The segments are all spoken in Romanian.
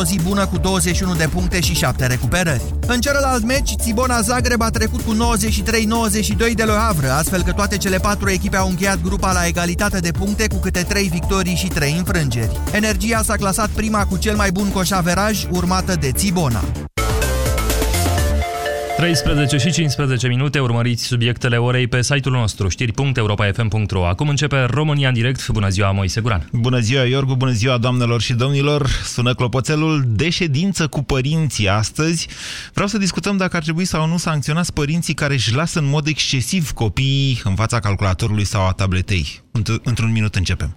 o zi bună cu 21 de puncte și 7 recuperări. În celălalt meci, Țibona Zagreb a trecut cu 93-92 de Le Havre, astfel că toate cele patru echipe au încheiat grupa la egalitate de puncte cu câte 3 victorii și 3 înfrângeri. Energia s-a clasat prima cu cel mai bun coșaveraj, urmată de Țibona. 13 și 15 minute, urmăriți subiectele orei pe site-ul nostru, știri.europa.fm.ro. Acum începe România în direct. Bună ziua, Moise Guran. Bună ziua, Iorgu, bună ziua, doamnelor și domnilor. Sună clopoțelul de ședință cu părinții astăzi. Vreau să discutăm dacă ar trebui sau nu sancționați părinții care își lasă în mod excesiv copiii în fața calculatorului sau a tabletei. Într-un minut începem.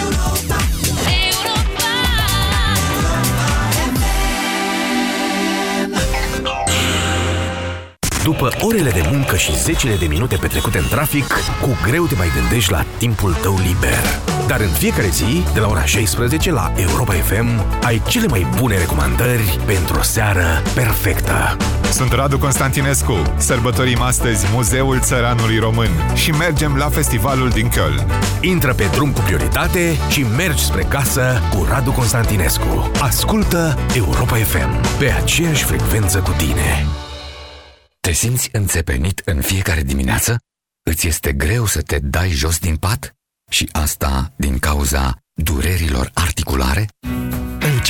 După orele de muncă și zecile de minute petrecute în trafic, cu greu te mai gândești la timpul tău liber. Dar în fiecare zi, de la ora 16 la Europa FM, ai cele mai bune recomandări pentru o seară perfectă. Sunt Radu Constantinescu. Sărbătorim astăzi Muzeul Țăranului Român și mergem la festivalul din Köln. Intră pe drum cu prioritate și mergi spre casă cu Radu Constantinescu. Ascultă Europa FM pe aceeași frecvență cu tine. Te simți înțepenit în fiecare dimineață? Îți este greu să te dai jos din pat? Și asta din cauza durerilor articulare?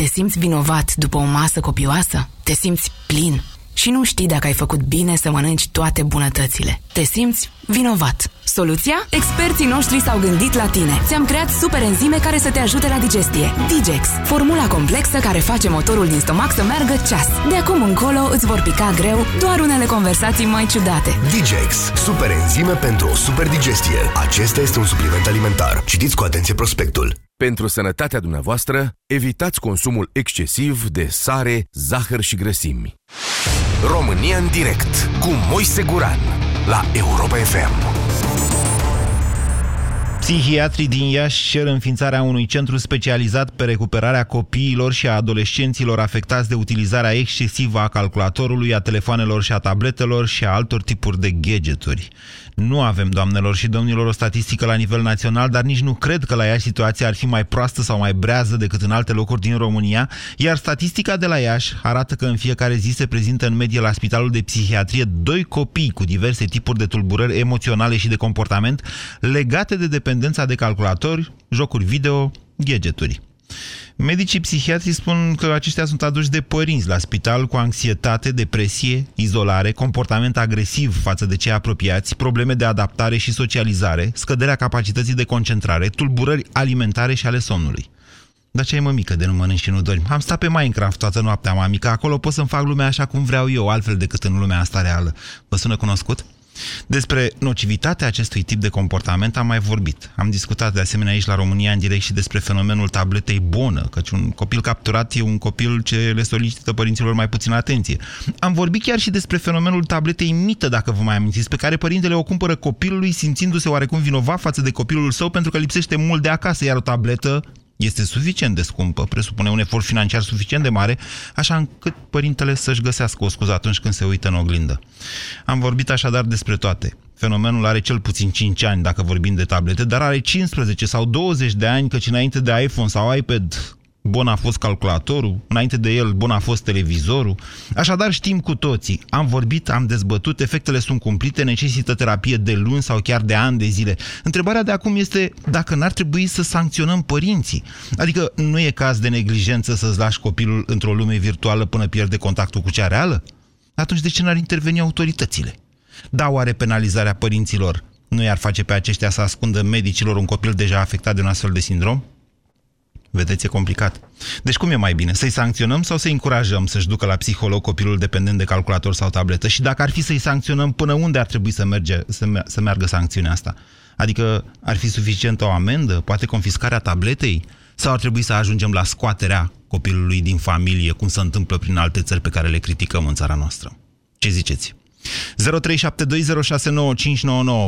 Te simți vinovat după o masă copioasă? Te simți plin și nu știi dacă ai făcut bine să mănânci toate bunătățile. Te simți vinovat. Soluția? Experții noștri s-au gândit la tine. Ți-am creat super enzime care să te ajute la digestie. Digex, formula complexă care face motorul din stomac să meargă ceas. De acum încolo îți vor pica greu doar unele conversații mai ciudate. Digex, super enzime pentru o super digestie. Acesta este un supliment alimentar. Citiți cu atenție prospectul. Pentru sănătatea dumneavoastră, evitați consumul excesiv de sare, zahăr și grăsimi. România în direct cu Moise Guran la Europa FM. Psihiatrii din Iași cer înființarea unui centru specializat pe recuperarea copiilor și a adolescenților afectați de utilizarea excesivă a calculatorului, a telefoanelor și a tabletelor și a altor tipuri de gadgeturi. Nu avem, doamnelor și domnilor, o statistică la nivel național, dar nici nu cred că la Iași situația ar fi mai proastă sau mai brează decât în alte locuri din România, iar statistica de la Iași arată că în fiecare zi se prezintă în medie la Spitalul de Psihiatrie doi copii cu diverse tipuri de tulburări emoționale și de comportament legate de dependența de calculatori, jocuri video, gadgeturi. Medicii psihiatri spun că aceștia sunt aduși de părinți la spital cu anxietate, depresie, izolare, comportament agresiv față de cei apropiați, probleme de adaptare și socializare, scăderea capacității de concentrare, tulburări alimentare și ale somnului. Dar ce ai mămică de nu mănânci și nu dormi? Am stat pe Minecraft toată noaptea, mamică, acolo pot să-mi fac lumea așa cum vreau eu, altfel decât în lumea asta reală. Vă sună cunoscut? Despre nocivitatea acestui tip de comportament am mai vorbit. Am discutat de asemenea aici la România în direct și despre fenomenul tabletei bonă, căci un copil capturat e un copil ce le solicită părinților mai puțin atenție. Am vorbit chiar și despre fenomenul tabletei mită, dacă vă mai amintiți, pe care părintele o cumpără copilului simțindu-se oarecum vinovat față de copilul său pentru că lipsește mult de acasă, iar o tabletă este suficient de scumpă, presupune un efort financiar suficient de mare, așa încât părintele să-și găsească o scuză atunci când se uită în oglindă. Am vorbit așadar despre toate. Fenomenul are cel puțin 5 ani, dacă vorbim de tablete, dar are 15 sau 20 de ani, căci înainte de iPhone sau iPad bun a fost calculatorul, înainte de el bun a fost televizorul. Așadar știm cu toții, am vorbit, am dezbătut, efectele sunt cumplite, necesită terapie de luni sau chiar de ani de zile. Întrebarea de acum este dacă n-ar trebui să sancționăm părinții. Adică nu e caz de neglijență să-ți lași copilul într-o lume virtuală până pierde contactul cu cea reală? Atunci de ce n-ar interveni autoritățile? Da, oare penalizarea părinților nu i-ar face pe aceștia să ascundă medicilor un copil deja afectat de un astfel de sindrom? Vedeți, e complicat. Deci cum e mai bine? Să-i sancționăm sau să-i încurajăm să-și ducă la psiholog copilul dependent de calculator sau tabletă? Și dacă ar fi să-i sancționăm, până unde ar trebui să, merge, să, să meargă sancțiunea asta? Adică ar fi suficientă o amendă? Poate confiscarea tabletei? Sau ar trebui să ajungem la scoaterea copilului din familie, cum se întâmplă prin alte țări pe care le criticăm în țara noastră? Ce ziceți? 0372069599.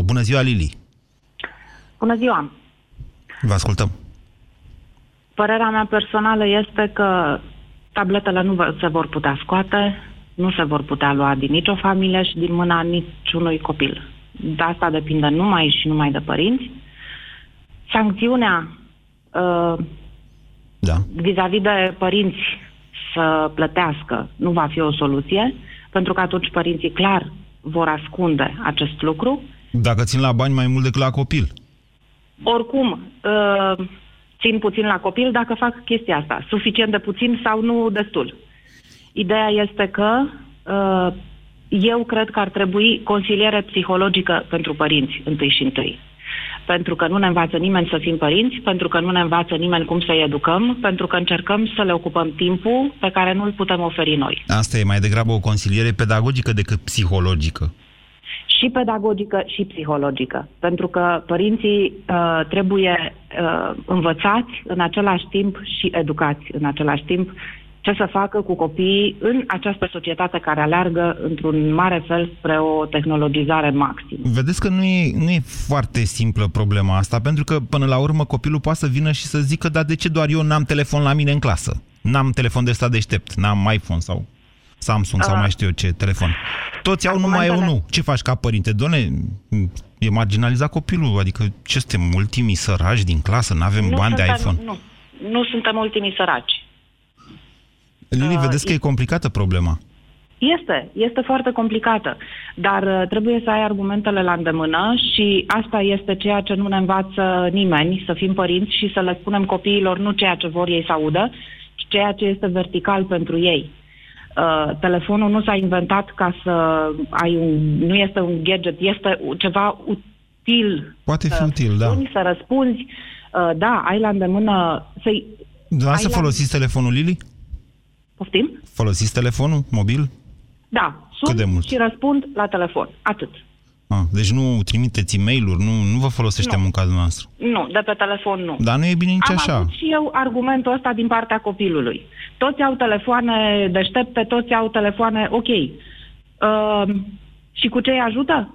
Bună ziua, Lili! Bună ziua! Vă ascultăm. Părerea mea personală este că tabletele nu se vor putea scoate, nu se vor putea lua din nicio familie și din mâna niciunui copil. De asta depinde numai și numai de părinți. Sancțiunea uh, da. vis-a-vis de părinți să plătească nu va fi o soluție, pentru că atunci părinții clar vor ascunde acest lucru. Dacă țin la bani mai mult decât la copil. Oricum, uh, țin puțin la copil dacă fac chestia asta. Suficient de puțin sau nu destul. Ideea este că uh, eu cred că ar trebui consiliere psihologică pentru părinți, întâi și întâi. Pentru că nu ne învață nimeni să fim părinți, pentru că nu ne învață nimeni cum să-i educăm, pentru că încercăm să le ocupăm timpul pe care nu îl putem oferi noi. Asta e mai degrabă o consiliere pedagogică decât psihologică și pedagogică și psihologică. Pentru că părinții uh, trebuie uh, învățați în același timp și educați în același timp ce să facă cu copiii în această societate care aleargă într-un mare fel spre o tehnologizare maximă. Vedeți că nu e, nu e foarte simplă problema asta, pentru că până la urmă copilul poate să vină și să zică, dar de ce doar eu n-am telefon la mine în clasă? N-am telefon de ăsta deștept, n-am iPhone sau Samsung sau mai știu eu ce telefon. Toți au numai eu nu. Ce faci ca părinte? Doamne, e marginalizat copilul, adică ce suntem ultimii săraci din clasă, nu avem bani de iPhone? Nu, nu suntem ultimii săraci. Lili, uh, vedeți că e complicată problema. Este, este foarte complicată, dar uh, trebuie să ai argumentele la îndemână și asta este ceea ce nu ne învață nimeni, să fim părinți și să le spunem copiilor nu ceea ce vor ei să audă, ci ceea ce este vertical pentru ei. Uh, telefonul nu s-a inventat ca să ai un... nu este un gadget, este ceva util. Poate fi util, da. Să răspunzi, uh, da, ai la îndemână să-i... Da, să folosiți la... telefonul, Lili? Poftim? Folosiți telefonul mobil? Da, sun Cât de mult? și răspund la telefon. Atât. Ah, deci nu trimiteți e mail nu, nu vă folosește nu. munca noastră. Nu, de pe telefon nu. Dar nu e bine nici Am așa. Am și eu argumentul ăsta din partea copilului. Toți au telefoane deștepte, toți au telefoane ok. Uh, și cu ce îi ajută?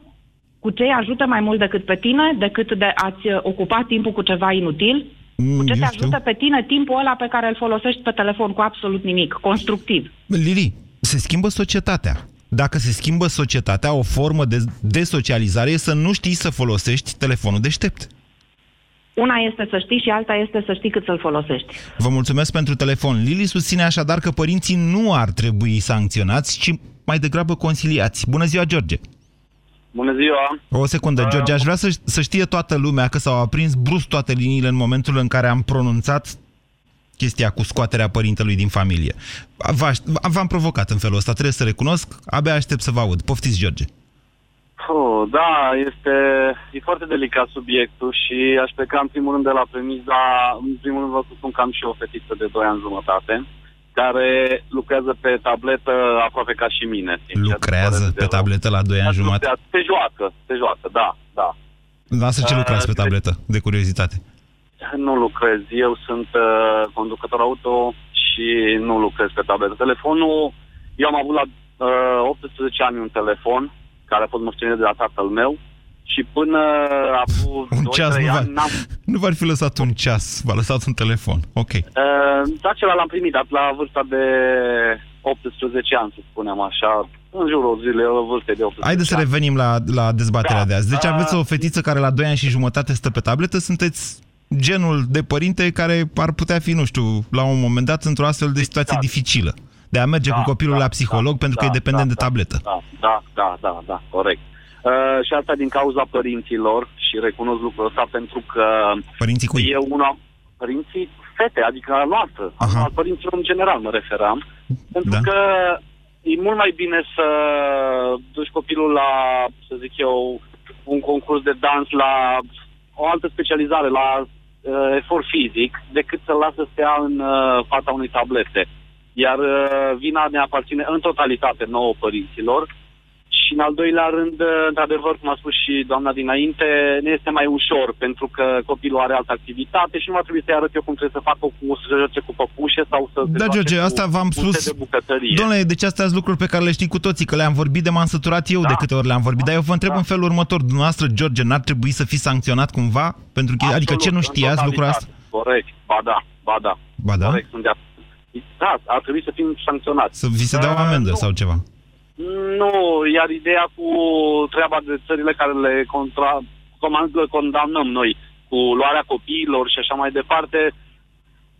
Cu ce îi ajută mai mult decât pe tine, decât de a-ți ocupa timpul cu ceva inutil? Mm, cu ce te ajută pe tine timpul ăla pe care îl folosești pe telefon cu absolut nimic, constructiv? Lili, se schimbă societatea dacă se schimbă societatea, o formă de desocializare e să nu știi să folosești telefonul deștept. Una este să știi și alta este să știi cât să-l folosești. Vă mulțumesc pentru telefon. Lili susține așadar că părinții nu ar trebui sancționați, ci mai degrabă conciliați. Bună ziua, George! Bună ziua! O secundă, George, aș vrea să, să știe toată lumea că s-au aprins brusc toate liniile în momentul în care am pronunțat chestia cu scoaterea părintelui din familie. V-am provocat în felul ăsta, trebuie să recunosc, abia aștept să vă aud. Poftiți, George. Oh, da, este e foarte delicat subiectul și aș pleca în primul rând de la premiza, în primul rând vă spun că am și o fetiță de 2 ani jumătate, care lucrează pe tabletă aproape ca și mine. Sincer, lucrează pe tabletă la 2 ani jumătate? Se joacă, se joacă, da, da. Lasă ce lucrați pe tabletă, de curiozitate. Nu lucrez. Eu sunt uh, conducător auto și nu lucrez pe tabletă. Telefonul, eu am avut la uh, 18 ani un telefon care a fost moștenit de la tatăl meu și până acum un 2, ceas nu, ani, n-am... nu v-ar fi lăsat un ceas, v-a lăsat un telefon. Ok. Uh, da, acela l-am primit la vârsta de 18 ani, să spunem așa, în jurul zilei, vârstei de 18 Haideți să revenim la, la dezbaterea da. de azi. Deci aveți o fetiță care la 2 ani și jumătate stă pe tabletă, sunteți genul de părinte care ar putea fi, nu știu, la un moment dat într-o astfel de situație exact. dificilă. De a merge da, cu copilul da, la psiholog da, pentru că da, e dependent da, de tabletă. Da, da, da, da, da corect. Uh, și asta din cauza părinților și recunosc lucrul ăsta pentru că Părinții cui? eu una, părinții fete, adică a noastră, Aha. al părinților în general mă referam, pentru da. că e mult mai bine să duci copilul la, să zic eu, un concurs de dans la o altă specializare, la uh, efort fizic decât să lasă să stea în uh, fața unei tablete. Iar uh, vina ne aparține în totalitate nouă părinților și în al doilea rând, uh, într-adevăr, cum a spus și doamna dinainte, ne este mai ușor pentru că copilul are altă activitate și nu va trebui să-i arăt eu cum trebuie să facă cu, să se joace cu păpușe sau să se Da, George, cu asta v-am unte spus. de bucătărie. Domnule, deci astea sunt lucruri pe care le știi cu toții, că le-am vorbit de m-am săturat eu Da. de câte ori le-am vorbit. Dar eu vă întreb Da. în felul următor, dumneavoastră, George, n-ar trebui să fiți sancționat cumva? Pentru că, adică ce nu Absolut, în știați lucrul totalitate. asta? Corect, ba da, ba da. Ba da? Corect, sunt de acord. Da, ar trebui să fim sancționați. Să vi se dea o Uh, amendă nu. sau ceva? Nu, iar ideea cu treaba de țările care le contra, comand, le condamnăm noi, cu luarea copiilor și așa mai departe,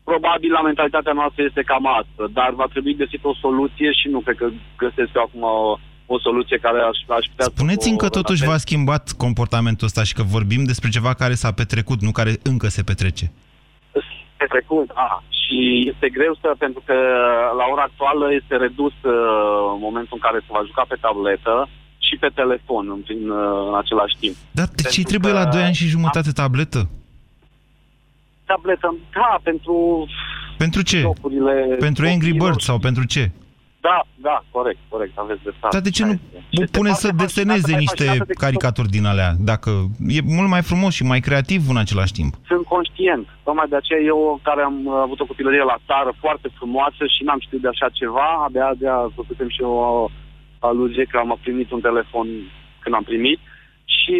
probabil la mentalitatea noastră este cam asta, dar va trebui găsit o soluție și nu cred că găsesc eu acum o, o soluție care aș, aș putea să Spuneți-mi o că totuși relatez. v-a schimbat comportamentul ăsta și că vorbim despre ceva care s-a petrecut, nu care încă se petrece. Pe trecut, a, și este greu să, pentru că la ora actuală este redus uh, momentul în care se va juca pe tabletă și pe telefon în, în, uh, în același timp. Dar de ce Pentru trebuie că- la 2 ani și jumătate tabletă? Tabletă, da, pentru Pentru ce? jocurile... Pentru Angry copiilor. Birds sau pentru ce? Da, da, corect, corect, aveți dreptate. Dar de ce nu Este. Și o este pune foarte să deseneze fascinată, mai niște fascinată decât caricaturi din alea? Dacă e mult mai frumos și mai creativ în același timp. Sunt conștient. Tocmai de aceea eu, care am uh, avut o copilărie la țară foarte frumoasă și n-am știut de așa ceva, abia de a făcutem și eu o aluzie că am primit un telefon când am primit și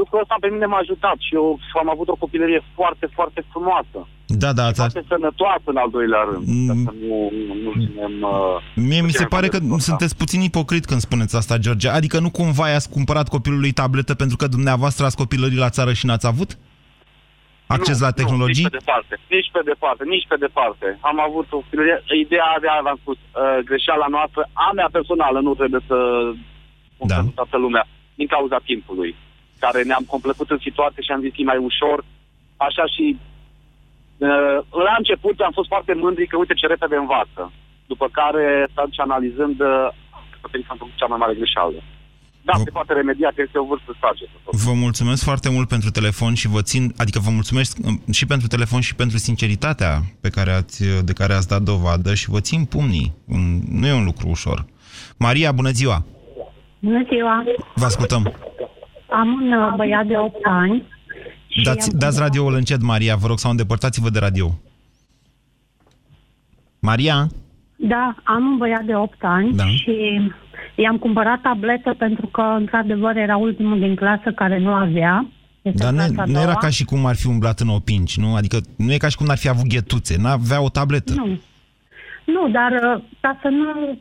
lucrul ăsta pe mine m-a ajutat și eu am avut o copilărie foarte, foarte frumoasă. Da, da, ați- Foarte sănătoasă în al doilea rând. Mm. Ca să nu, nu, nu ținem... Uh, Mie mi se ținem pare că cont de asta. sunteți puțin ipocrit când spuneți asta, George. Adică nu cumva i-ați cumpărat copilului tabletă pentru că dumneavoastră ați copilării la țară și n-ați avut? Acces Nu, la Nu, tehnologii? nici pe departe, nici pe departe, nici pe departe. Am avut o ideea de a, v-am spus, uh, greșeala noastră, a mea personală, nu trebuie să spun Da. pentru toată lumea, din cauza timpului, care ne-am complecut în situație și am zis că e mai ușor, așa și uh, la început am fost foarte mândri că uite ce repede învață. După care, stăm și analizând, uh, cred că am făcut cea mai mare greșeală. Da, Vă- se poate remedia, că este o vârstă sage. Vă mulțumesc foarte mult pentru telefon și vă țin, adică vă mulțumesc um, și pentru telefon și pentru sinceritatea pe care ați, de care ați dat dovadă și vă țin pumnii. Un- Nu e un lucru ușor. Maria, bună ziua! Bună ziua! Vă ascultăm. Am un uh, băiat de 8 ani. și Dați, am- dați radioul încet, Maria, vă rog, sau îndepărtați-vă de radio. Maria? Da, am un băiat de 8 ani Da. și i-am cumpărat tabletă pentru că, într-adevăr, era ultimul din clasă care nu avea. Este Dar clasa nu, a nu doua. era ca și cum ar fi umblat în opinci, nu? Adică nu e ca și cum n-ar fi avut ghetuțe, n-avea o tabletă. Nu. Nu, dar uh, ca să nu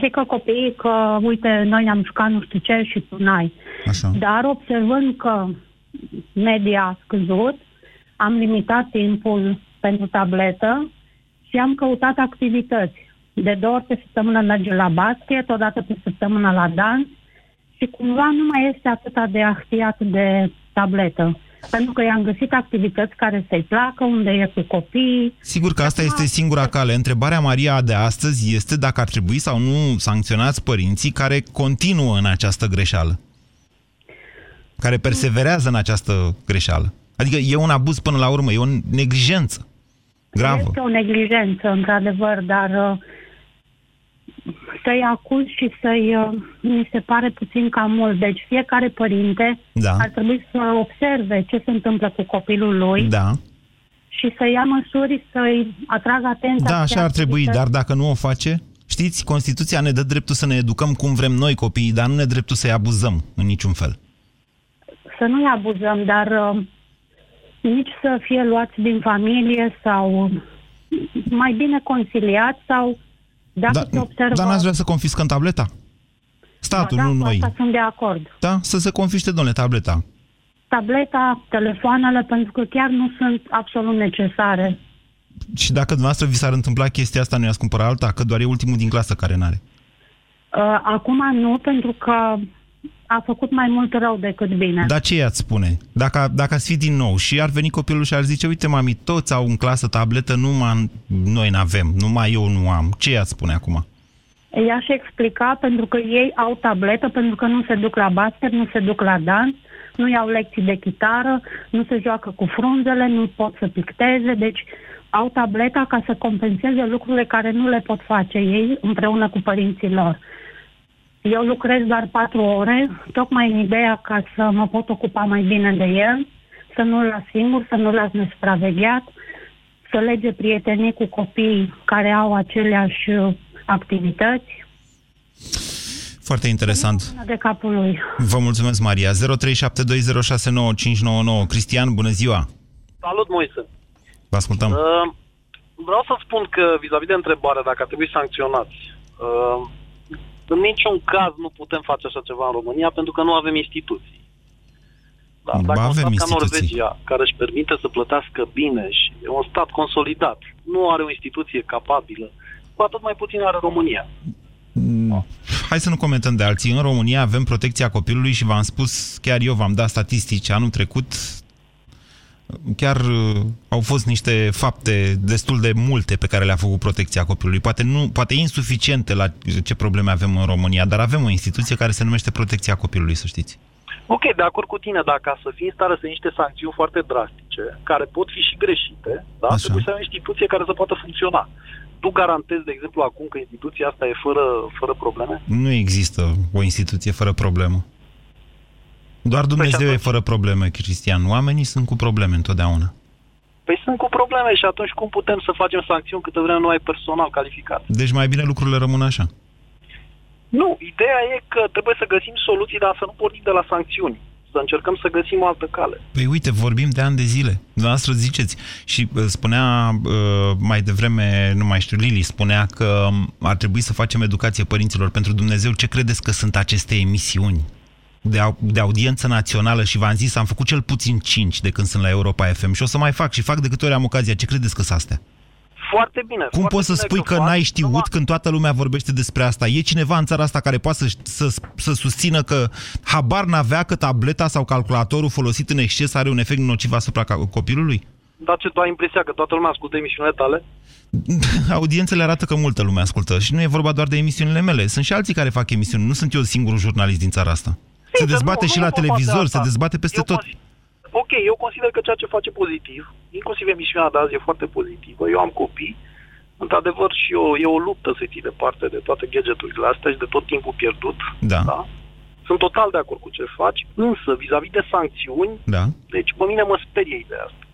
zică copiii că, uite, noi ne-am jucat nu știu ce și tu n-ai. Așa. Dar observând că media a scăzut, am limitat timpul pentru tabletă și am căutat activități. De două ori pe săptămână merge la basket, o dată pe săptămână la dans și cumva nu mai este atât de ahtiat de tabletă. Pentru că i-am găsit activități care să-i placă, unde e cu copii. Sigur că asta este singura cale. Întrebarea Maria de astăzi este dacă ar trebui sau nu sancționați părinții care continuă în această greșeală. Care perseverează în această greșeală. Adică e un abuz până la urmă, e o neglijență gravă. Este o neglijență, într-adevăr, dar uh, să-i acuz și să-i... Uh, mi se pare puțin cam mult. Deci fiecare părinte Da. ar trebui să observe ce se întâmplă cu copilul lui Da, și să ia măsuri să-i atragă atenția. da, spre așa ar trebui, activități. dar dacă nu o face, știți, Constituția ne dă dreptul să ne educăm cum vrem noi copiii, dar nu ne dreptul să-i abuzăm în niciun fel. Să nu-i abuzăm, dar uh, nici să fie luați din familie sau uh, mai bine conciliați sau dacă Da, se observă... dar n-ați vrea să confiscăm tableta? Statul, da, nu cu noi. Asta sunt de acord. Da? Să se confiște, domnule, tableta. tableta, telefoanele, pentru că chiar nu sunt absolut necesare. Și dacă dumneavoastră vi s-ar întâmpla chestia asta, nu i-ați cumpăra alta? Că doar e ultimul din clasă care n-are. Uh, acum nu, pentru că a făcut mai mult rău decât bine. Dar ce i-ați spune? Dacă, dacă ați fi din nou și ar veni copilul și ar zice, uite, mami, toți au în clasă tabletă, numai noi n-avem, numai eu nu am. Ce i-ați spune acum? I-aș explica pentru că ei au tabletă, pentru că nu se duc la basket, nu se duc la dans, nu iau lecții de chitară, nu se joacă cu frunzele, nu pot să picteze, deci au tableta ca să compenseze lucrurile care nu le pot face ei împreună cu părinții lor. Eu lucrez doar patru ore, tocmai în ideea ca să mă pot ocupa mai bine de el, să nu-l las singur, să nu-l las nesupravegheat, să lege prietenii cu copii care au aceleași activități. Foarte interesant. De capul lui. Vă mulțumesc, Maria. 0372069599. Cristian, bună ziua! Salut, Moise! Vă ascultăm. Uh, vreau să spun că, vis-a-vis de întrebare, dacă ar trebui sancționați, uh, în niciun caz nu putem face așa ceva în România pentru că nu avem instituții. Da, dacă avem un stat ca Norvegia, care își permite să plătească bine și e un stat consolidat, nu are o instituție capabilă, cu atât mai puțin are România. Mm, hai să nu comentăm de alții. În România avem protecția copilului și v-am spus, chiar eu v-am dat statistici anul trecut, chiar uh, au fost niște fapte destul de multe pe care le-a făcut protecția copilului. Poate, nu, poate insuficiente la ce probleme avem în România, dar avem o instituție care se numește protecția copilului, să știți. Ok, de acord cu tine, dar ca să fii în stare să iei niște sancțiuni foarte drastice, care pot fi și greșite, da? trebuie să ai o instituție care să poată funcționa. Tu garantezi, de exemplu, acum că instituția asta e fără, fără probleme? Nu există o instituție fără problemă. Doar păi Dumnezeu păi e fără probleme, Cristian. Oamenii sunt cu probleme întotdeauna. Păi sunt cu probleme și atunci cum putem să facem sancțiuni câtă vreme nu ai personal calificat? Deci mai bine lucrurile rămân așa. Nu, ideea e că trebuie să găsim soluții, dar să nu pornim de la sancțiuni. Să încercăm să găsim o altă cale. Păi uite, vorbim de ani de zile. Dumneavoastră ziceți. Și uh, spunea uh, mai devreme, nu mai știu, Lili, spunea că um, ar trebui să facem educație părinților pentru Dumnezeu. Ce credeți că sunt aceste emisiuni? De, au, de audiență națională și v-am zis, am făcut cel puțin 5 de când sunt la Europa FM și o să mai fac și fac de câte ori am ocazia. Ce credeți că sunt astea? Foarte bine. Cum foarte poți să bine spui că, că n-ai știut numai... când toată lumea vorbește despre asta? E cineva în țara asta care poate să, să, să susțină că habar n-avea că tableta sau calculatorul folosit în exces are un efect nociv asupra copilului? Dar ce tu ai impresia că toată lumea ascultă emisiunile tale? Audiențele arată că multă lume ascultă și nu e vorba doar de emisiunile mele. Sunt și alții care fac emisiuni. Nu sunt eu singurul jurnalist din țara asta. Se dezbate nu, și nu la televizor, se dezbate peste eu tot. Ok, eu consider că ceea ce face pozitiv, inclusiv emisiunea de azi e foarte pozitivă. Eu am copii, într-adevăr și eu, e o luptă să ții departe de toate gadgeturile astea și de tot timpul pierdut. Da. da? Sunt total de acord cu ce faci, însă vis-a-vis de sancțiuni, da. deci pe mine mă sperie ideea asta.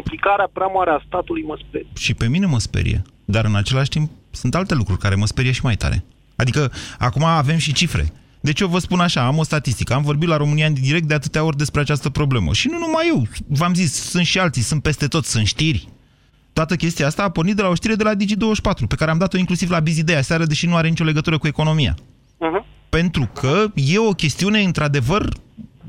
Implicarea prea mare a statului mă sperie. Și pe mine mă sperie, dar în același timp sunt alte lucruri care mă sperie și mai tare. Adică acum avem și cifre. Deci eu vă spun așa, am o statistică, am vorbit la România în direct de atâtea ori despre această problemă. Și nu numai eu, v-am zis, sunt și alții, sunt peste tot, sunt știri. Toată chestia asta a pornit de la o știre de la Digi24, pe care am dat-o inclusiv la Bizidea seară, deși nu are nicio legătură cu economia. Uh-huh. Pentru că e o chestiune, într-adevăr,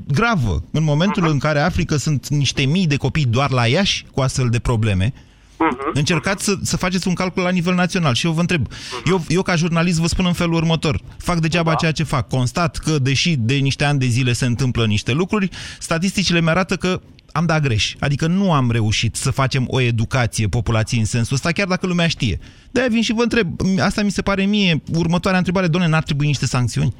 gravă. În momentul uh-huh. în care Africa sunt niște mii de copii doar la Iași cu astfel de probleme, Uh-huh. Încercați să, să faceți un calcul la nivel național. Și eu vă întreb, uh-huh. eu, eu ca jurnalist vă spun în felul următor. Fac degeaba da. ceea ce fac. Constat că, deși de niște ani de zile se întâmplă niște lucruri, statisticile mi-arată că am dat greș. Adică nu am reușit să facem o educație populației în sensul ăsta, chiar dacă lumea știe. De-aia vin și vă întreb, asta mi se pare mie, următoarea întrebare, doamne, n-ar trebui niște sancțiuni?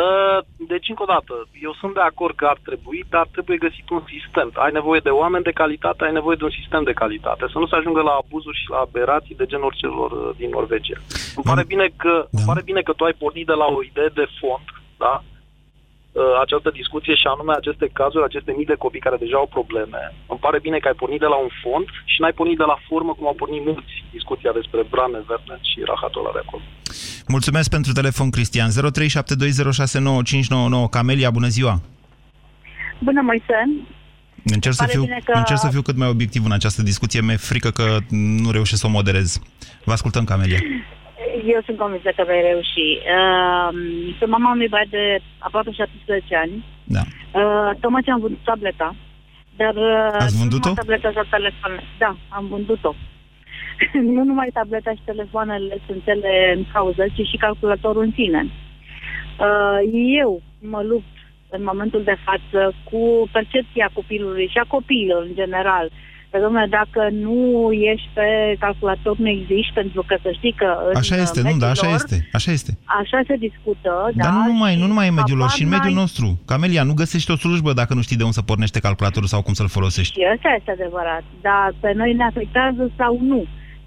Uh, deci, încă o dată, eu sunt de acord că ar trebui, dar trebuie găsit un sistem. Ai nevoie de oameni de calitate, ai nevoie de un sistem de calitate. Să nu se ajungă la abuzuri și la aberații de genul celor uh, din Norvegia. Îmi pare, bine că, da. îmi pare bine că tu ai pornit de la o idee de fond, da? Uh, această discuție și anume aceste cazuri, aceste mii de copii care deja au probleme. Îmi pare bine că ai pornit de la un fond și n-ai pornit de la formă cum au pornit mulți discuția despre Brame, Vernet și Rahatola de acolo. Mulțumesc pentru telefon, Cristian. 0372069599. Camelia, bună ziua! Bună, Moise! Încerc să, fiu, că... încerc să fiu cât mai obiectiv în această discuție. Mi-e frică că nu reușesc să o moderez. Vă ascultăm, Camelia. Eu sunt convinsă că vei reuși. Uh, sunt mama unui băiat de aproape 17 ani. Da. Uh, tocmai ce am vândut tableta. Dar, uh, Ați vândut-o? Tableta sau telefon. Da, am vândut-o. nu numai tableta și telefoanele sunt cele în cauză, ci și calculatorul în sine. Uh, eu mă lupt în momentul de față cu percepția copilului și a copiilor în general Că, domnule, dacă nu ești pe calculator, nu existi, pentru că să știi că în Așa este, nu, da, așa mediul lor, este, așa este. Așa se discută, Dar da, nu numai, nu numai în mediul lor, habar și în mediul n-ai. nostru. Camelia, nu găsești o slujbă dacă nu știi de unde să pornește calculatorul sau cum să-l folosești. Și ăsta este adevărat. Dar pe noi ne afectează sau nu.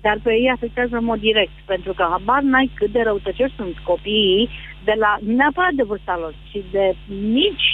Dar pe ei afectează în mod direct. Pentru că habar n-ai cât de răutăcioși sunt copiii de la, nu neapărat de vârsta lor, ci de mici,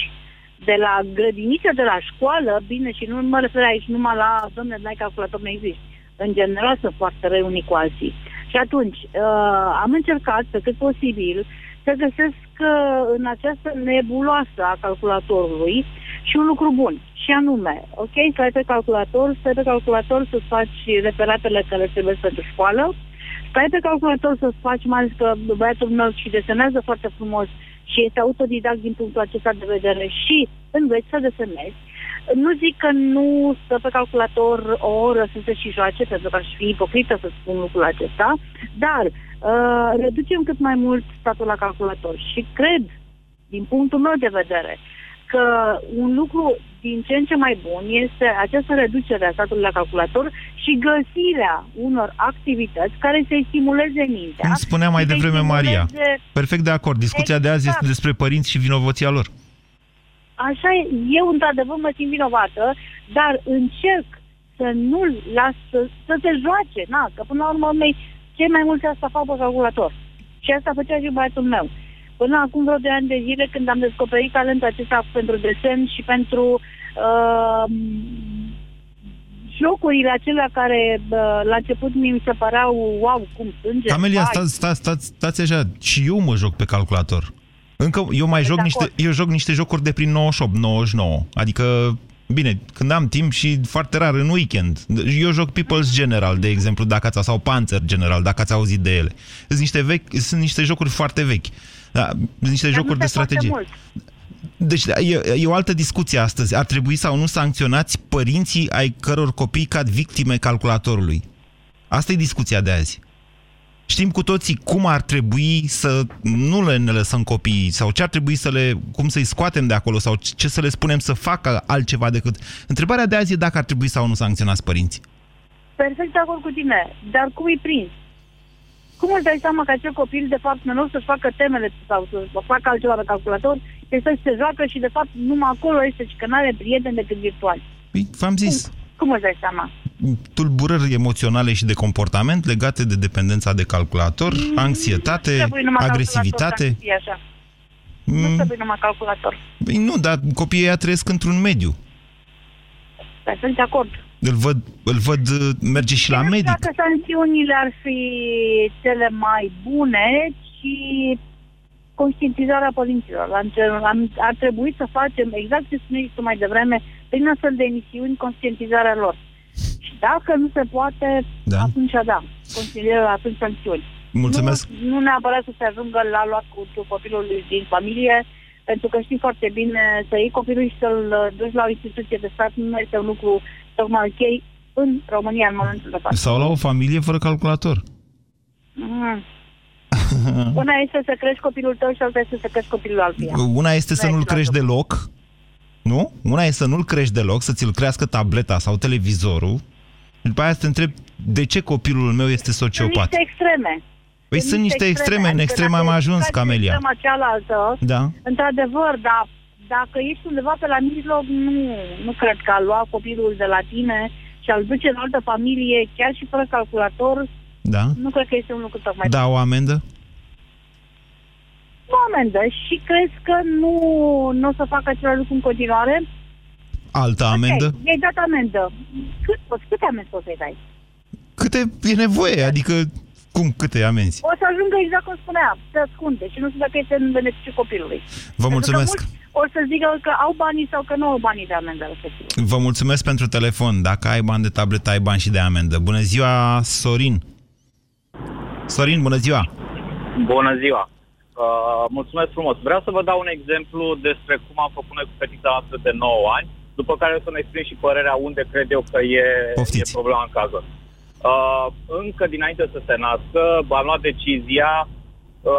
de la grădiniță, de la școală, bine, și nu mă refer aici numai la, domnule, n-ai calculator, nu există. În general sunt foarte răi unii cu alții. Și atunci, uh, am încercat, pe cât posibil, să găsesc uh, în această nebuloasă a calculatorului și un lucru bun. Și anume, ok, stai pe calculator, stai pe calculator să-ți faci reperatele care trebuie pentru școală, stai pe calculator să-ți faci, mai ales că băiatul meu și desenează foarte frumos și este autodidact din punctul acesta de vedere și înveți să desenezi. Nu zic că nu stă pe calculator o oră să se și joace, pentru că aș fi ipocrită să spun lucrul acesta, dar uh, reducem cât mai mult statul la calculator și cred, din punctul meu de vedere, că un lucru din ce în ce mai bun este această reducere a statului la calculator și găsirea unor activități care să-i stimuleze mintea. Cum spunea mai și să-i devreme Maria. stimuleze- Perfect de acord. Discuția de azi este Exact. despre părinți și vinovăția lor. Așa e, eu într-adevăr mă simt vinovată, dar încerc să nu-l las să, să se joace, na, că până la urmă urmei, cei mai mulți asta fac pe calculator. Și asta făcea și băiatul meu. Până acum vreo de ani de zile, când am descoperit talentul acesta pentru desen și pentru uh, jocurile acelea care uh, la început mi se păreau, wow, cum sânge. Camelia, vai. stați, stați, stați, stați așa. Și eu mă joc pe calculator. Încă eu mai joc de niște, acord. eu joc niște jocuri de prin 98, 99. Adică, bine, când am timp și foarte rar în weekend. Eu joc People's General, de exemplu, dacă ați, sau Panzer General, dacă ați auzit de ele. Sunt niște, vechi, sunt niște jocuri foarte vechi. Da, sunt niște Dar nu jocuri de se poate strategie. mult. Deci e, e o altă discuție astăzi. Ar trebui sau nu sancționați părinții ai căror copii cad victime calculatorului? Asta e discuția de azi. Știm cu toții cum ar trebui să nu le ne lăsăm copiii sau ce ar trebui să le, cum să-i scoatem de acolo sau ce să le spunem să facă altceva decât... Întrebarea de azi e dacă ar trebui sau nu sancționați părinții. Perfect de acord cu tine, dar cum îi prins? Cum îți dai seama că acel copil, de fapt, în loc să-și facă temele sau să facă altceva pe calculator, este să se joacă și, de fapt, numai acolo este și că nu are prieteni decât virtuali. Păi, v-am zis, Cum îți dai seama? tulburări emoționale și de comportament legate de dependența de calculator, anxietate, Trebuie numai agresivitate. calculator ca să fie așa. Nu Mm, trebuie numai calculator. Păi nu, dar copiii ăia trăiesc într-un mediu. Dar sunt de acord. Îl văd, îl văd uh, merge și la Nu știu medic. Dacă sancțiunile ar fi cele mai bune, ci conștientizarea părinților. Am, am, ar trebui să facem exact ce spuneai tu mai devreme, prin astfel de emisiuni, conștientizarea lor. Și dacă nu se poate, Da. atunci da, consilieră atunci sancțiuni. Mulțumesc. Nu, nu neapărat să se ajungă la luat cu cu copilul din familie, pentru că știi foarte bine să iei copilul și să-l uh, duci la o instituție de stat nu este un lucru tocmai ok în România în momentul de față. Sau la o familie fără calculator. Mm. Una este să crești copilul tău și alta este să crești copilul altuia. Una este să Nu nu-l este la crești fel. deloc, nu? Una este să nu-l crești deloc, să ți-l crească tableta sau televizorul. Și după aia să te întreb de ce copilul meu este Sunt sociopat. niște extreme. Păi sunt niște extreme, în Adică extreme dacă am ajuns, faci Camelia. Extrema cealaltă, Da. într-adevăr, dar dacă ești undeva pe la mijloc, nu, nu cred că a lua copilul de la tine și a-l duce în altă familie, chiar și fără calculator, Da? nu cred că este un lucru tocmai Da, o amendă? Nu amendă și crezi că nu, nu o să facă același lucru în continuare? Altă amendă? Ok, i-ai dat amendă. Cât, poți, câte amenzi poți să-i dai? Câte e nevoie? Adică, cum, câte amenzi? O să ajungă exact cum spunea, se ascunde și nu știu dacă este în beneficiul copilului. Vă Pentru că mulțumesc. mulți O să zică că au banii sau că nu au banii de amendă respectiv. Vă mulțumesc pentru telefon. Dacă ai bani de tabletă, ai bani și de amendă. Bună ziua, Sorin. Sorin, bună ziua. Bună ziua! Uh, mulțumesc frumos. Vreau să vă dau un exemplu despre cum am făcut noi cu fetița noastră de 9 ani, după care o să-mi exprim și părerea unde cred eu că e, Poftiți. e problema în cazul. Uh, încă dinainte să se nască, am luat decizia, uh,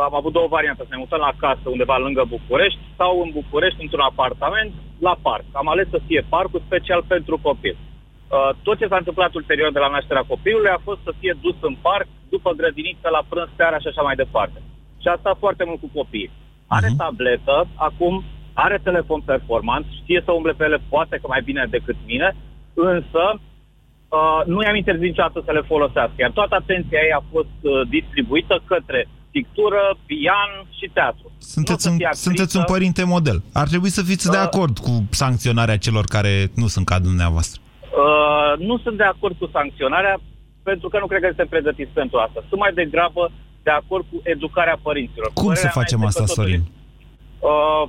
am avut două variante, să ne mutăm la casă undeva lângă București sau în București într-un apartament la parc. Am ales să fie parcul special pentru copil. Uh, tot ce s-a întâmplat ulterior de la nașterea copilului a fost să fie dus în parc, după grădiniță, la prânz, seara și așa mai departe. Și asta foarte mult cu copiii. Are Mhm. tabletă, acum are telefon performant, știe să umble pe ele poate că mai bine decât mine, însă uh, nu i-am interzis niciodată să le folosească. Iar toată atenția ei a fost uh, distribuită către pictură, pian și teatru. Sunteți Nu să un, fie actriță, sunteți un părinte model. Ar trebui să fiți de Uh. acord cu sancționarea celor care nu sunt ca dumneavoastră. Uh, nu sunt de acord cu sancționarea pentru că nu cred că suntem pregătiți pentru asta. Sunt mai degrabă de acord cu educarea părinților. Cum Părerea să mea facem este că asta, totul- Sorin? Uh,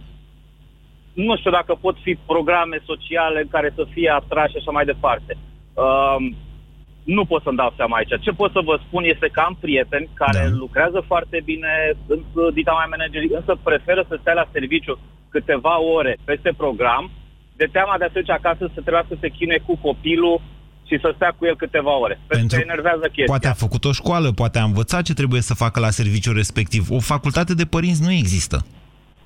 nu știu dacă pot fi programe sociale care să fie atrași și așa mai departe. Uh, nu pot să-mi dau seama aici. Ce pot să vă spun este că am prieteni care Da. lucrează foarte bine, sunt uh, dita mai manageri, însă preferă să stea la serviciu câteva ore peste program, de teama de a se duce acasă să trebuiască să se chinuie cu copilul și să stea cu el câteva ore. Pentru, Pentru- că enervează chestia. Poate a făcut o școală, poate a învățat ce trebuie să facă la serviciul respectiv. O facultate de părinți nu există.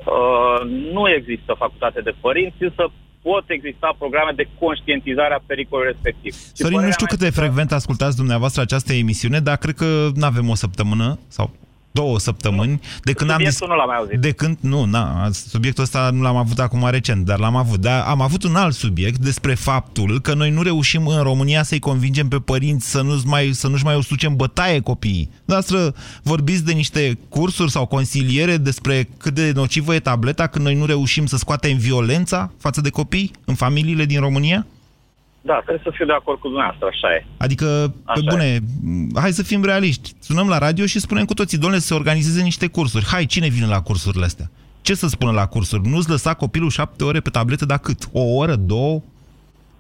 Uh, nu există facultate de părinți, însă pot exista programe de conștientizare a pericolului respectiv. Și Sorin, nu părerea știu mea cât de este că- frecvent ascultați dumneavoastră această emisiune, dar cred că nu avem o săptămână sau două săptămâni de când am Subiectul nu l-am mai auzit. De când, nu, na, subiectul ăsta nu l-am avut acum recent, dar l-am avut. Dar am avut un alt subiect despre faptul că noi nu reușim în România să-i convingem pe părinți să nu-și mai, să nu-și mai usucem bătaie copiii. Noastră vorbiți de niște cursuri sau consiliere despre cât de nocivă e tableta când noi nu reușim să scoatem violența față de copii în familiile din România? Da, trebuie să fiu de acord cu dumneavoastră, așa e. Adică, pe Așa bune, hai să fim realiști. Sunăm la radio și spunem cu toții, domnule, să se organizeze niște cursuri. Hai, cine vine la cursurile astea? Ce să spună la cursuri? Nu-ți lăsa copilul șapte ore pe tabletă, dar cât? O oră, două?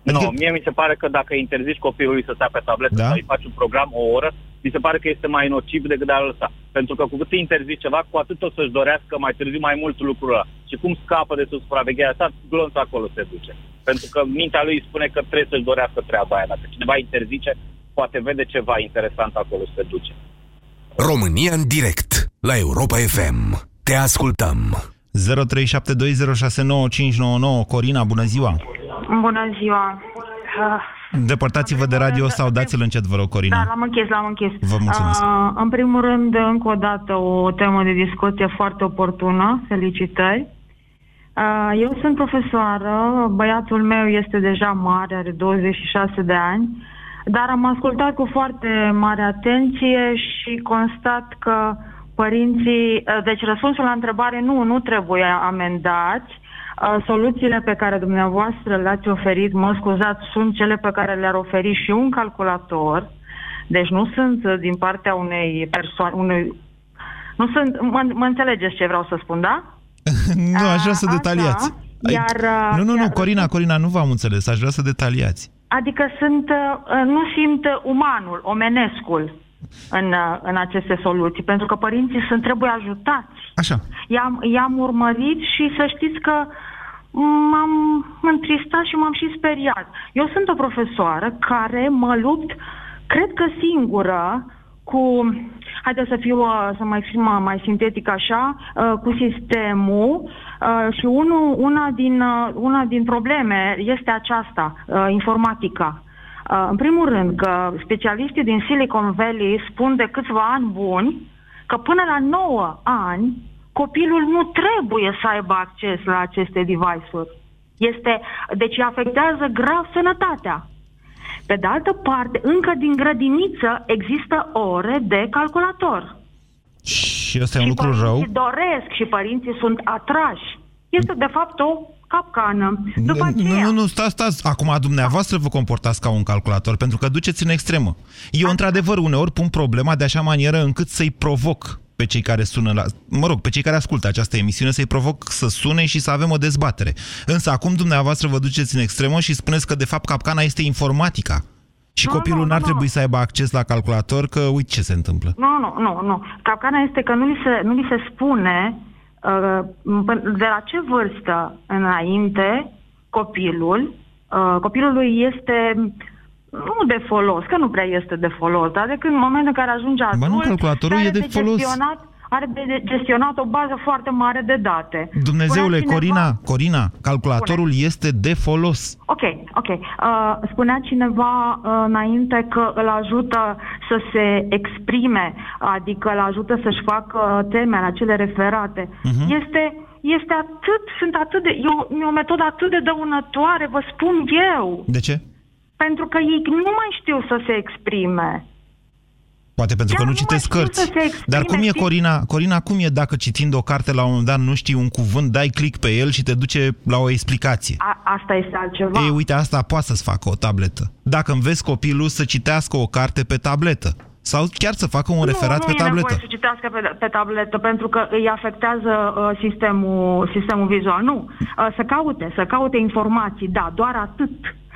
Adică... Nu, mie mi se pare că dacă interzici copilului să stea pe tabletă Da? sau îi faci un program o oră, mi se pare că este mai nociv decât de a lăsa. Pentru că cu cât îi interzici ceva, cu atât o să-și dorească mai târziu mai mult lucrul ăla. Și cum scapă de sub supravegherea sa, glonțul acolo se duce. Pentru că mintea lui îi spune că trebuie să-și dorească treaba aia. Dacă cineva interzice, poate vede ceva interesant acolo se duce. România în direct la Europa FM. Te ascultăm. 0372069599 Corina, bună ziua! Bună ziua! Ah, Depărtați-vă de radio sau dați-l încet, vă rog, Da, Corina. l-am închis, l-am închis. Vă mulțumesc. Ah, în primul rând, încă o dată, o temă de discuție foarte oportună. Felicitări. Ah, eu sunt profesoară, băiatul meu este deja mare, are 26 de ani, dar am ascultat cu foarte mare atenție și constat că părinții... ah, Deci răspunsul la întrebare nu, nu trebuie amendați. Uh, Soluțiile pe care dumneavoastră le-ați oferit, mă scuzați, sunt cele pe care le-ar oferi și un calculator. Deci nu sunt uh, din partea unei persoane, unui... Nu sunt, mă, mă înțelegeți ce vreau să spun, da? nu, aș vrea să Așa, detaliați. Ai- iar, uh, nu, nu, nu, iar- Corina, Corina, nu v-am înțeles, aș vrea să detaliați. Adică sunt, uh, nu simt umanul, omenescul în, uh, în aceste soluții, pentru că părinții sunt, trebuie ajutați. Așa. I-am, i-am urmărit și să știți că m-am întristat și m-am și speriat. Eu sunt o profesoară care mă lupt, cred că singură, cu, haideți să fiu, uh, să mai fiu mai- mai sintetic așa, uh, cu sistemul uh, și unu, una, din, uh, una din probleme este aceasta, uh, informatica. Uh, În primul rând că specialiștii din Silicon Valley spun de câțiva ani buni că până la 9 ani copilul nu trebuie să aibă acces la aceste device-uri. Este, deci îi afectează grav sănătatea. Pe de altă parte, încă din grădiniță există ore de calculator. Și ăsta e un lucru rău. Părinții doresc și părinții sunt atrași. Este de fapt o capcană. După Nu, aceea, nu, nu, stați, stați. Acum dumneavoastră vă comportați ca un calculator, pentru că duceți în extremă. Eu, într-adevăr, uneori pun problema de așa manieră încât să-i provoc pe cei care sună la... Mă rog, pe cei care ascultă această emisiune să-i provoc să sune și să avem o dezbatere. Însă acum dumneavoastră vă duceți în extremă și spuneți că de fapt capcana este informatica. Și Nu, copilul nu, n-ar nu, trebui nu. să aibă acces la calculator, că uite ce se întâmplă. Nu, nu, nu, nu. Capcana este că nu li se, nu li se spune uh, până- de la ce vârstă înainte copilul, uh, copilului este nu de folos, că nu prea este de folos, dar decât în momentul în care ajunge adult, Ba nu, calculatorul care e de folos. gestionat are de gestionat o bază foarte mare de date. Dumnezeule, Spunea cineva- Corina, Corina, calculatorul este de folos. Ok, ok. Uh, spunea cineva uh, înainte că îl ajută să se exprime, adică îl ajută să-și facă temele, acele referate. Mhm. Este, este atât, sunt atât de, e o, e o metodă atât de dăunătoare, vă spun eu, De ce? Pentru că ei nu mai știu să se exprime. Poate pentru că Chiar nu nu mai citesc știu cărți. să se exprime, Dar cum e, știi? Corina? Corina, cum e dacă citind o carte la un moment dat nu știi un cuvânt, dai click pe el și te duce la o explicație? A, asta este altceva. Ei, uite, asta poate să-ți facă o tabletă. Dacă înveți copilul să citească o carte pe tabletă. Sau chiar să facă un referat nu, pe nu e tabletă. nevoie să citească pe, pe tabletă pentru că îi afectează uh, sistemul, sistemul vizual. Nu. Uh, să caute, să caute informații, da, doar atât.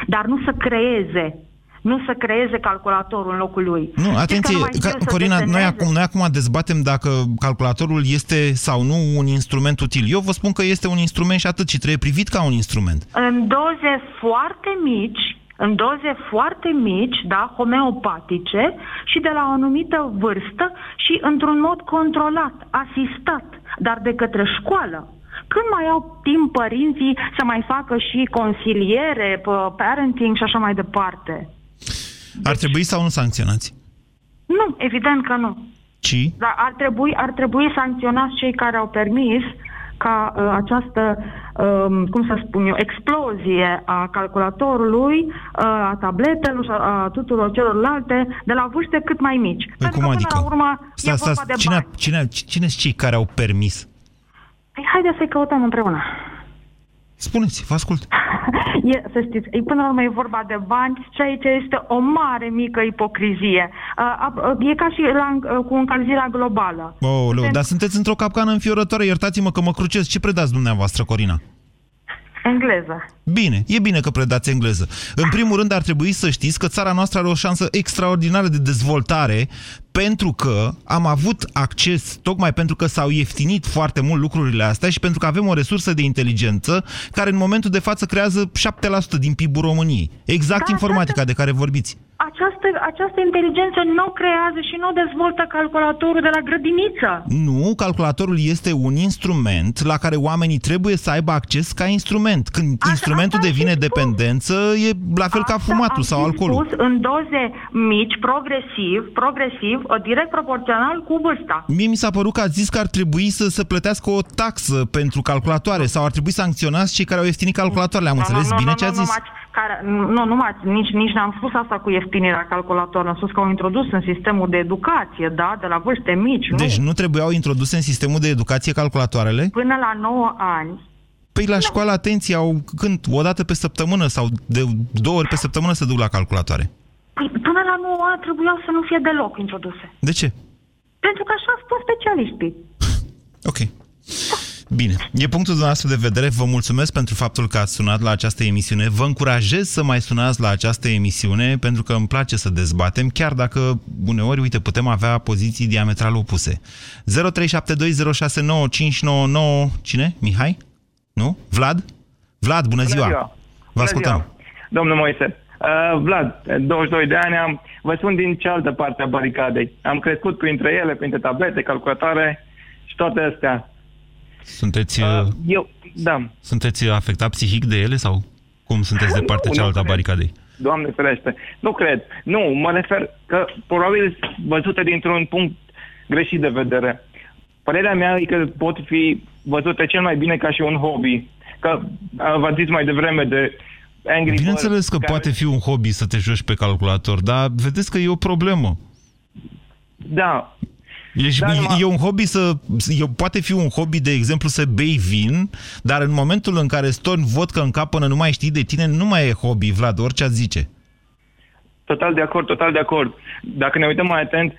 Dar nu să creeze. Nu să creeze calculatorul în locul lui. Nu, Știți atenție, că nu mai ca, știu să Corina, noi deseneze? acum, noi acum dezbatem dacă calculatorul este sau nu un instrument util. Eu vă spun că este un instrument și atât și trebuie privit ca un instrument. În doze foarte mici, în doze foarte mici, da, homeopatice și de la o anumită vârstă și într-un mod controlat, asistat, dar de către școală. Când mai au timp părinții să mai facă și consiliere, p- parenting și așa mai departe? Ar trebui sau nu sancționați? Nu, evident că nu. Ci? Dar ar trebui, ar trebui sancționați cei care au permis ca uh, această, um, cum să spun eu, explozie a calculatorului, uh, a tabletelor și a, a tuturor celorlalte de la vârste cât mai mici. Păi cum adică? Până la urmă Sta, e sta, vorba de cine, bani. cine, cine sunt cei care au permis? Păi haideți să-i căutăm împreună. Spuneți, vă ascult. E, să știți, e, până la urmă e vorba de bani și aici este o mare mică ipocrizie. Uh, uh, e ca și la, uh, cu încălzirea globală. Oh, Pentru- dar sunteți într-o capcană înfiorătoare, iertați-mă că mă crucesc. Ce predați dumneavoastră, Corina? Engleză. Bine, e bine că predați engleză. În primul rând ar trebui să știți că țara noastră are o șansă extraordinară de dezvoltare pentru că am avut acces, tocmai pentru că s-au ieftinit foarte mult lucrurile astea și pentru că avem o resursă de inteligență care în momentul de față creează 7% din PIB-ul României. Exact Da, informatica de care vorbiți. Această, această inteligență nu o creează și nu o dezvoltă calculatorul de la grădiniță. Nu, calculatorul este un instrument la care oamenii trebuie să aibă acces ca instrument. Când instrumentul devine dependență, e la fel ca fumatul sau Am alcoolul. spus în doze mici, progresiv, progresiv, o direct proporțional cu vârsta. Mie mi s-a părut că ați zis că ar trebui să se plătească o taxă pentru calculatoare sau ar trebui sancționați cei care au ieftinit calculatoarele. Am Nu, înțeles nu, bine nu, ce nu, ați nu, zis? m-ați- care, nu, nu m-ați, nici, nici n-am spus asta cu ieftinirea calculatorului. Am spus că au introdus în sistemul de educație, da, de la vârste mici, Deci nu? nu trebuiau introduse în sistemul de educație calculatoarele? Până la 9 ani. Păi la școală, atenție, au când? O dată pe săptămână sau de două ori pe săptămână se duc la calculatoare. Păi, până la 9 ani trebuiau să nu fie deloc introduse. De ce? Pentru că așa spun specialiștii. Ok. Bine. E punctul dumneavoastră de vedere. Vă mulțumesc pentru faptul că ați sunat la această emisiune. Vă încurajez să mai sunați la această emisiune pentru că îmi place să dezbatem, chiar dacă uneori, uite, putem avea poziții diametral opuse. 0372069599 Cine? Mihai? Nu? Vlad? Vlad, bună ziua! ziua. Vă Bună ascultăm. ziua. Domnul Moise, uh, Vlad, 22 de ani, am, vă spun din cealaltă parte a baricadei. Am crescut printre ele, printre tablete, calculatoare și toate astea. Sunteți, uh, Eu, da, sunteți afectat psihic de ele sau cum sunteți de partea Nu, cealaltă a nu baricadei? Doamne ferește. Nu cred. Nu, mă refer că probabil văzute dintr-un punct greșit de vedere. Părerea mea e că pot fi văzute cel mai bine ca și un hobby. Că uh, v-ați zis mai devreme de Angry Bineînțeles Birds, că care- poate fi un hobby să te joci pe calculator, dar vedeți că e o problemă. Da, E, Da, e, numai- e un hobby să... E, poate fi un hobby, de exemplu, să bei vin, dar în momentul în care storni vodcă în cap până nu mai știi de tine, nu mai e hobby, Vlad, orice ați zice. Total de acord, total de acord. Dacă ne uităm mai atent,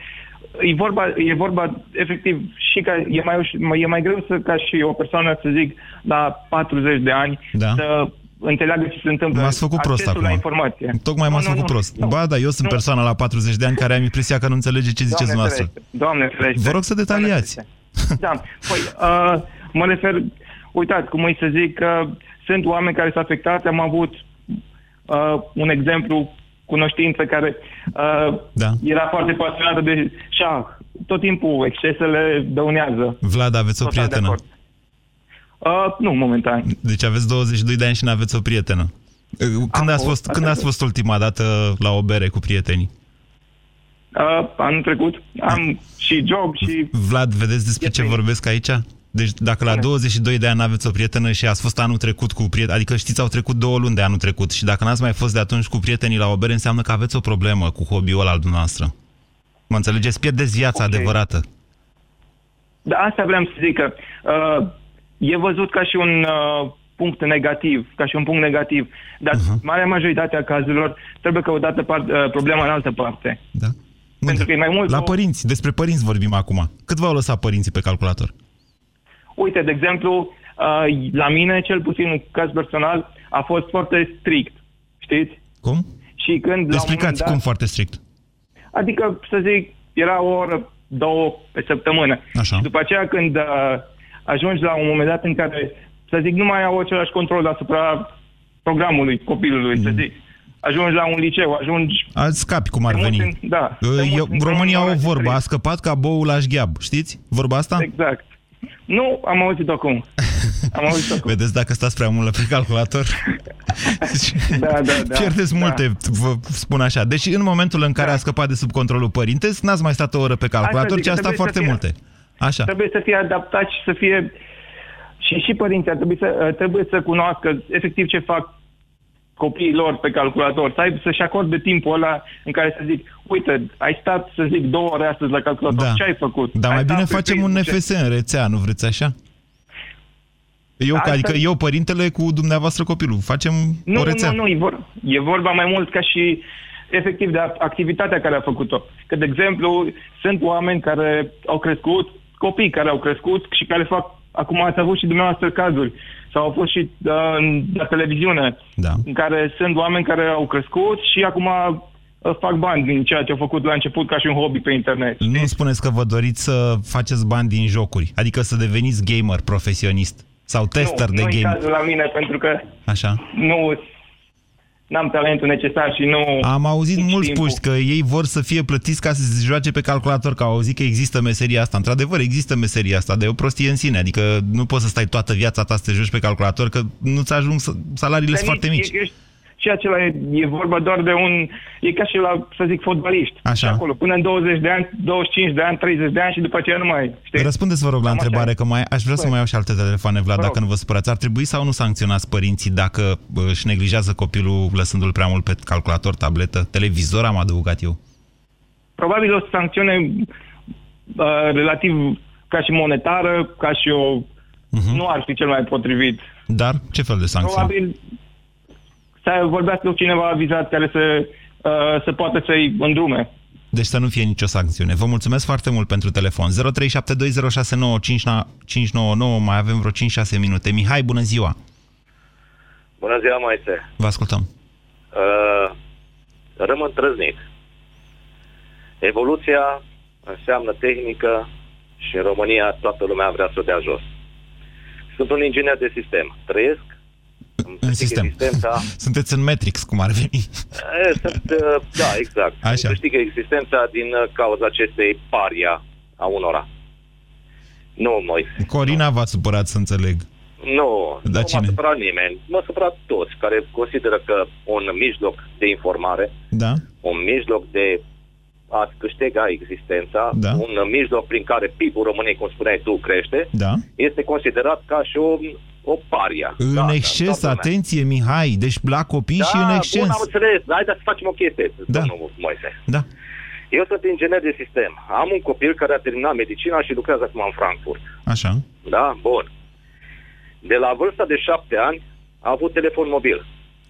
e vorba, e vorba efectiv și că e mai, uș- e mai greu să, ca și o persoană, să zic, la 40 de ani, Da. să înțeleagă ce se întâmplă. M-ați făcut prost Accesul la acum. informație. Tocmai Nu, m-ați nu, făcut nu, prost. nu. Ba, da, eu sunt Nu. persoana la 40 de ani care am impresia că nu înțelege ce ziceți Doamne dumneavoastră. ferește, Doamne ferește. Vă rog să detaliați. Da, păi, uh, mă refer, uitați, cum îi să zic că sunt oameni care s-au afectat, am avut uh, un exemplu, cunoștință care uh, Da. era foarte pasionată de șah, tot timpul excesele dăunează. Vlad, aveți o Total de prietenă? Acord. Uh, nu, momentan. Deci aveți 22 de ani și nu aveți o prietenă. Când, ați fost, când ați fost ultima dată la o bere cu prietenii? Uh, anul trecut am și job și... Vlad, vedeți despre ce vorbesc aici? Deci dacă la 22 de ani aveți o prietenă și ați fost anul trecut cu prieteni, adică știți, au trecut două luni de anul trecut și dacă n-ați mai fost de atunci cu prietenii la o bere, înseamnă că aveți o problemă cu hobby-ul ăla al dumneavoastră. Mă înțelegeți? Pierdeți viața okay. adevărată. Da, asta vreau să zic că uh, e văzut ca și un uh, punct negativ, ca și un punct negativ, dar uh-huh. marea majoritate a cazurilor trebuie căutată par, uh, problema în altă parte. Da. Pentru că e mai mult... La o- părinți, despre părinți vorbim acum. Cât v-au lăsat părinții pe calculator? Uite, de exemplu, uh, la mine, cel puțin în caz personal, a fost foarte strict, știți? Cum? Și când... la un moment Explicați dat- cum foarte strict. Adică, să zic, era o oră, două pe săptămână. Așa. Și după aceea când uh, ajungi la un moment dat în care, să zic, nu mai au același control asupra programului copilului, Mm. să zic. Ajungi la un liceu, ajungi... Ați scapi cum ar te muți veni. În, da. te Uh, muți Eu, într-un România au o oraș vorbă, diferit. a scăpat ca boul la șgheab. Știți vorba asta? Exact. Nu, am auzit acum. Am auzit acum. Vedeți dacă stați prea mult pe calculator? da, da, da. Pierdeți da. multe, vă spun așa. Deci în momentul în care a scăpat de sub controlul părintesc, n-ați mai stat o oră pe calculator, zic, ci a că stat trebuie foarte să fie- multe. Așa. Trebuie să fie adaptat și să fie... Și și părinții ar trebui să, trebuie să cunoască efectiv ce fac copiii lor pe calculator, să ai, să-și acorde timpul ăla în care să zic, uite, ai stat, să zic, două ore astăzi la calculator, Da. ce ai făcut? Dar Ai mai stat bine pe facem un Facebook, NFS în rețea, nu vreți așa? Eu, Asta- adică eu, părintele, cu dumneavoastră copilul. Facem Nu, o rețea. nu, nu, e, vor, e vorba mai mult ca și efectiv de a- activitatea care a făcut-o. Că, de exemplu, sunt oameni care au crescut, copii care au crescut și care fac, acum ați avut și dumneavoastră cazuri, sau au fost și uh, în- la televiziune, da. în care sunt oameni care au crescut și acum uh, fac bani din ceea ce au făcut la început ca și un hobby pe internet. Nu spuneți că vă doriți să faceți bani din jocuri, adică să deveniți gamer profesionist sau tester nu, de nu e game. cazul la mine, pentru că Așa. nu n-am talentul necesar și nu... Am auzit nici mulți timpul. puști că ei vor să fie plătiți ca să se joace pe calculator, că au auzit că există meseria asta. Într-adevăr, există meseria asta, dar e o prostie în sine. Adică nu poți să stai toată viața ta să te joci pe calculator, că nu-ți ajung să- salariile Dar sunt foarte nici- mici. E, e, și acela e, e vorba doar de un... E ca și la, să zic, fotbaliști. Așa. Și acolo, până în 20 de ani, 25 de ani, 30 de ani și după aceea nu mai... Știi? Răspundeți, vă rog, la Cam așa întrebare, e. că mai, aș vrea să Băi. mai iau și alte telefoane, Vlad, Vă dacă rog. nu vă supărați. Ar trebui sau nu sancționați părinții dacă bă, își neglijează copilul lăsându-l prea mult pe calculator, tabletă, televizor, am adăugat eu. Probabil o sancțiune uh, relativ ca și monetară, ca și o... Mhm. Nu ar fi cel mai potrivit. Dar ce fel de sancțiune? Probabil să vorbească cu cineva vizat care să, uh, să poată să-i îndrume. Deci să nu fie nicio sancțiune. Vă mulțumesc foarte mult pentru telefon. 0372069599, mai avem vreo 5-6 minute. Mihai, bună ziua! Bună ziua, Moise. Vă ascultăm. Uh, rămân trăznit. Evoluția înseamnă tehnică și în România toată lumea vrea să o dea jos. Sunt un inginer de sistem. Trăiesc îmi În câștig sistem. Existența, Sunteți în Matrix, cum ar veni. E, sunt, uh, da, exact. Așa. Îmi câștigă existența din uh, cauza acestei paria a unora. Nu, Moise. Corina v-a supărat, să înțeleg. Nu, Da, nu cine? m-a supărat nimeni. M-a supărat toți care consideră că un mijloc de informare, Da? un mijloc de a câștiga existența, Da. un mijloc prin care PIB-ul României, cum spuneai tu, crește, Da? este considerat ca și o, o paria. În Da, exces, toată lumea. atenție, Mihai, deci la copii da, și în exces. bun, am înțeles. Haideți să facem o chestie, Da. domnul Moise. Da. Eu sunt inginer de sistem. Am un copil care a terminat medicina și lucrează acum în Frankfurt. Așa. Da? Bun. De la vârsta de șapte ani a avut telefon mobil.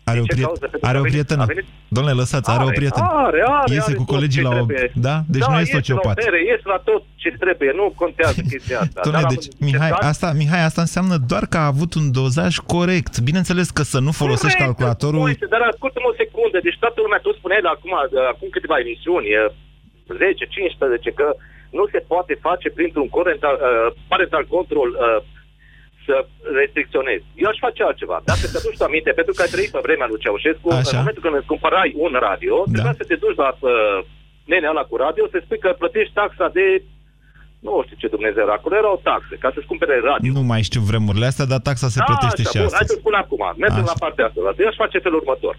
Are o, ce priet- cauză? Pentru că are a o venit- prietenă. a venit- Domnule, lăsați, are, o prietenă. Are, are, Iese are cu tot colegii ce la o... trebuie. Da? Deci da, nu e iese la o sociopat. bere, iese la tot ce trebuie, nu contează chestia asta. Dom'le, Dar am deci, Mihai, încercat- asta, Mihai, asta înseamnă doar că a avut un dozaj corect. Bineînțeles că să nu folosești Corect, calculatorul... Moise, dar ascultă-mă o secundă. Deci toată lumea, tu spuneai la acum, de- acum câteva emisiuni, e 10, 15, că nu se poate face printr-un parental, uh, parental control uh, să restricționezi. Eu aș face altceva. Dacă te duci tu aminte, pentru că ai trăit pe vremea lui Ceaușescu, Așa. în momentul când îți cumpărai un radio, Da. trebuia să te duci la uh, nenea ăla cu radio, să spui că plătești taxa de nu știu ce Dumnezeu era, acolo erau taxe, ca să-ți cumpere radio. Nu mai știu vremurile astea, dar taxa se Da, plătește așa, și bun, astăzi. Hai să spun acum, mergem Așa. la partea asta. Eu aș face felul următor.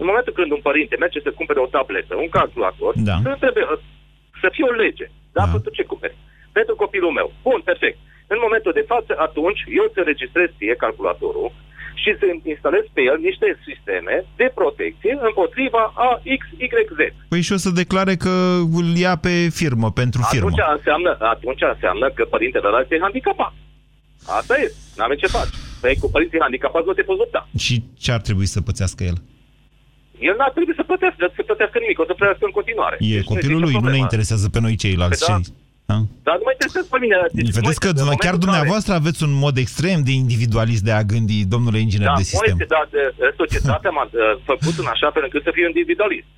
În momentul când un părinte merge să cumpere o tabletă, un calculator, Da. să, trebuie, să fie o lege. Da, Da. pentru ce cumperi? Pentru copilul meu. Bun, perfect. În momentul de față, atunci, eu îți înregistrez ție calculatorul și să instalez pe el niște sisteme de protecție împotriva a X, Y, Z. Păi și o să declare că îl ia pe firmă, pentru firmă. Atunci înseamnă, atunci înseamnă că părintele ăla este handicapat. Asta e, n-avem ce face. Păi cu părinții handicapați nu te poți lupta. Și ce ar trebui să pățească el? El n-ar trebui să plătească, să plătească nimic, o să plătească în continuare. E Deci copilul există lui, nu ne problema. interesează pe noi ceilalți. Păi da. Ce- Da? Dar nu mă interesează pe mine. Deci, Vedeți că Moise, în chiar momentul dumneavoastră aveți un mod extrem de individualist de a gândi, domnule inginer da, de sistem. Moise, dar de, de, societatea m-a uh, făcut în așa fel încât să fiu individualist.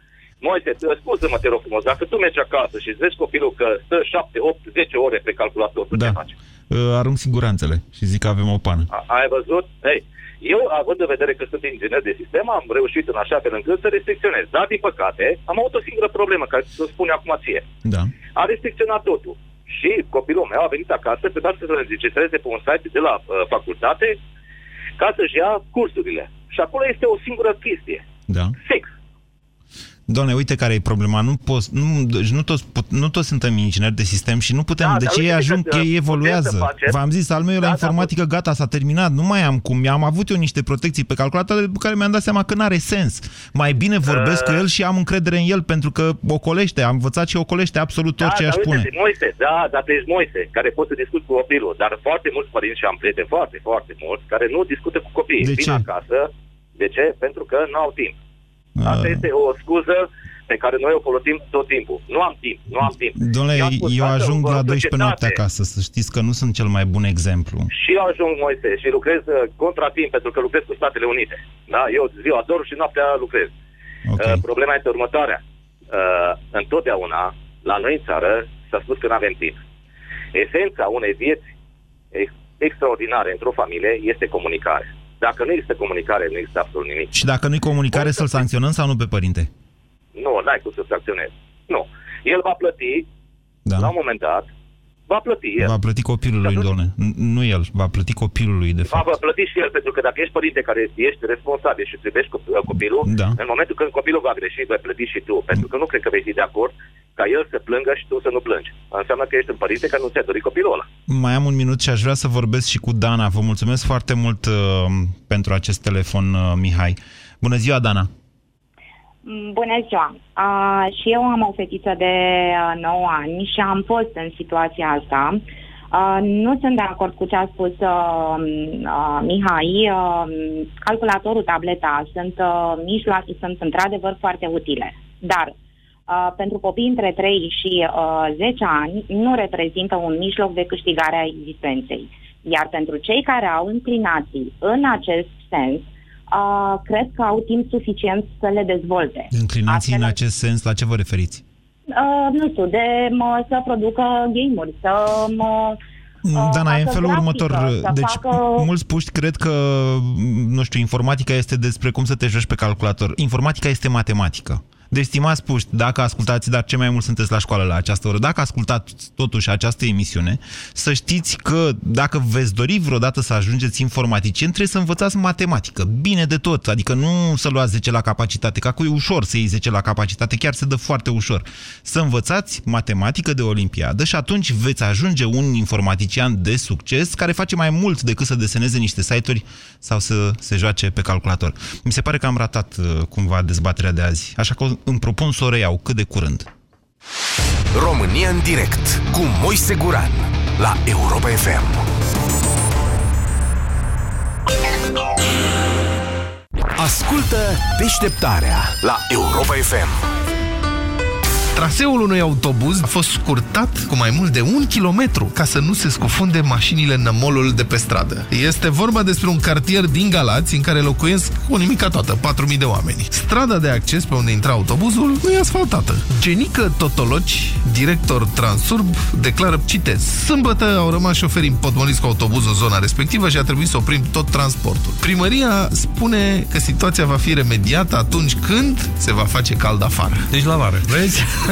Moise, uh, scuză-mă, te rog frumos, dacă tu mergi acasă și îți vezi copilul că stă 7, 8, 10 ore pe calculator, tu Da. ce faci? Uh, Arunc siguranțele și zic că avem o pană. A, ai văzut? Hei, eu, având în vedere că sunt inginer de sistem, am reușit în așa fel încât să restricționez. Dar, din păcate, am avut o singură problemă, care să spun acum ție. Da. a restricționat totul. Și copilul meu a venit acasă pe doar să se înregistreze pe un site de la uh, facultate ca să-și ia cursurile. Și acolo este o singură chestie. Da. Sex. Doamne, uite care e problema. Nu, poți, nu, deci nu, toți, put- nu toți suntem ingineri de sistem și nu putem. Da, de dar ce ei uite ajung, că, ei uh, evoluează. putem să facem. V-am zis, al meu e la Da, da, informatică, gata, s-a terminat. Nu mai am cum. Am avut eu niște protecții pe calculator pe care mi-am dat seama că n-are sens. Mai bine vorbesc Uh. cu el și am încredere în el pentru că ocolește. Am învățat și ocolește absolut tot ce dar aș spune. uite, Moise, da, dar tu ești Moise, care poți să discuți cu copilul. Dar foarte mulți părinți și am prieteni foarte, foarte mulți, care nu discută cu copiii. De Vin ce? acasă. De ce? Pentru că nu au timp. Asta Uh. este o scuză pe care noi o folosim tot timpul. Nu am timp, nu am timp. Domnule, I-am spus, eu "Tată, ajung în la 12 societate, noapte acasă, să știți că nu sunt cel mai bun exemplu. Și eu ajung, Moise, și lucrez uh, contra timp, pentru că lucrez cu Statele Unite. Da? Eu ziua dorm și noaptea lucrez. Okay. Uh, problema este următoarea. Uh, întotdeauna, la noi în țară, s-a spus că nu avem timp. Esența unei vieți ex- extraordinare într-o familie este comunicare. Dacă nu există comunicare, nu există absolut nimic. Și dacă nu-i comunicare, să-l sancționăm sau nu pe părinte? Nu, n-ai cum să sancționezi. Nu. El va plăti, Da. la un moment dat, va plăti el. Va plăti copilul lui, doamne. N- Nu el, va plăti copilul lui, de Va fapt. va plăti și el, pentru că dacă ești părinte care ești responsabil și îți iubești cop- copilul, Da. în momentul când copilul va greși, vei plăti și tu. Pentru că nu cred că vei fi de acord ca el să plângă și tu să nu plângi. Înseamnă că ești un părinte care nu ți-a dorit copilul ăla. Mai am un minut și aș vrea să vorbesc și cu Dana. Vă mulțumesc foarte mult uh, pentru acest telefon, uh, Mihai. Bună ziua, Dana! Mm, Bună ziua! Uh, și eu am o fetiță de uh, 9 ani și am fost în situația asta. Uh, nu sunt de acord cu ce a spus uh, uh, Mihai. Uh, calculatorul, tableta sunt uh, mijloace, sunt într-adevăr foarte utile. Dar uh, pentru copii între 3 și uh, 10 ani nu reprezintă un mijloc de câștigare a existenței. Iar pentru cei care au inclinații în acest sens, uh, cred că au timp suficient să le dezvolte. Înclinații în acest sens, la ce vă referiți? Uh, nu știu, de mă, să producă game-uri, să mă, uh, Dana, e în facă felul grafică, următor. să Deci, facă... mulți puști cred că, nu știu, informatica este despre cum să te joci pe calculator. Informatica este matematică. Deci, stimați puști, dacă ascultați, dar ce mai mult sunteți la școală la această oră, dacă ascultați totuși această emisiune, să știți că dacă veți dori vreodată să ajungeți informaticieni, trebuie să învățați matematică. Bine de tot, adică nu să luați 10 la capacitate, că acum e ușor să iei 10 la capacitate, chiar se dă foarte ușor. Să învățați matematică de olimpiadă și atunci veți ajunge un informatician de succes care face mai mult decât să deseneze niște site-uri sau să se joace pe calculator. Mi se pare că am ratat uh, cumva dezbaterea de azi, așa că îmi propun să o reiau cât de curând. România în direct cu Moise Guran la Europa FM. Ascultă deșteptarea la Europa FM. Traseul unui autobuz a fost scurtat cu mai mult de un kilometru ca să nu se scufunde mașinile în nămolul de pe stradă. Este vorba despre un cartier din Galați în care locuiesc o nimica toată, 4.000 de oameni. Strada de acces pe unde intra autobuzul nu e asfaltată. Genică Totoloci, director Transurb, declară, citez, Sâmbătă au rămas șoferii împotmoliți cu autobuzul în zona respectivă și a trebuit să oprim tot transportul. Primăria spune că situația va fi remediată atunci când se va face cald afară. Deci la vară. Vezi?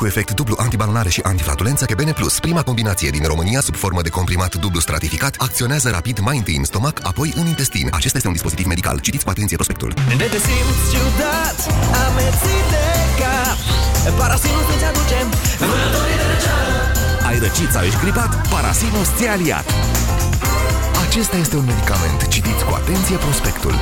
Cu efect dublu antibalonare și antiflatulență Kebene Plus, prima combinație din România sub formă de comprimat dublu stratificat, acționează rapid mai întâi în stomac, apoi în intestin. Acesta este un dispozitiv medical. Citiți cu atenție prospectul. De te simți ciudat, amețit de cap Parasinus îți aducem vânătorii de răceală Ai răcit sau ești șgripat? Parasinus ți aliat. Acesta este un medicament. Citiți cu atenție prospectul.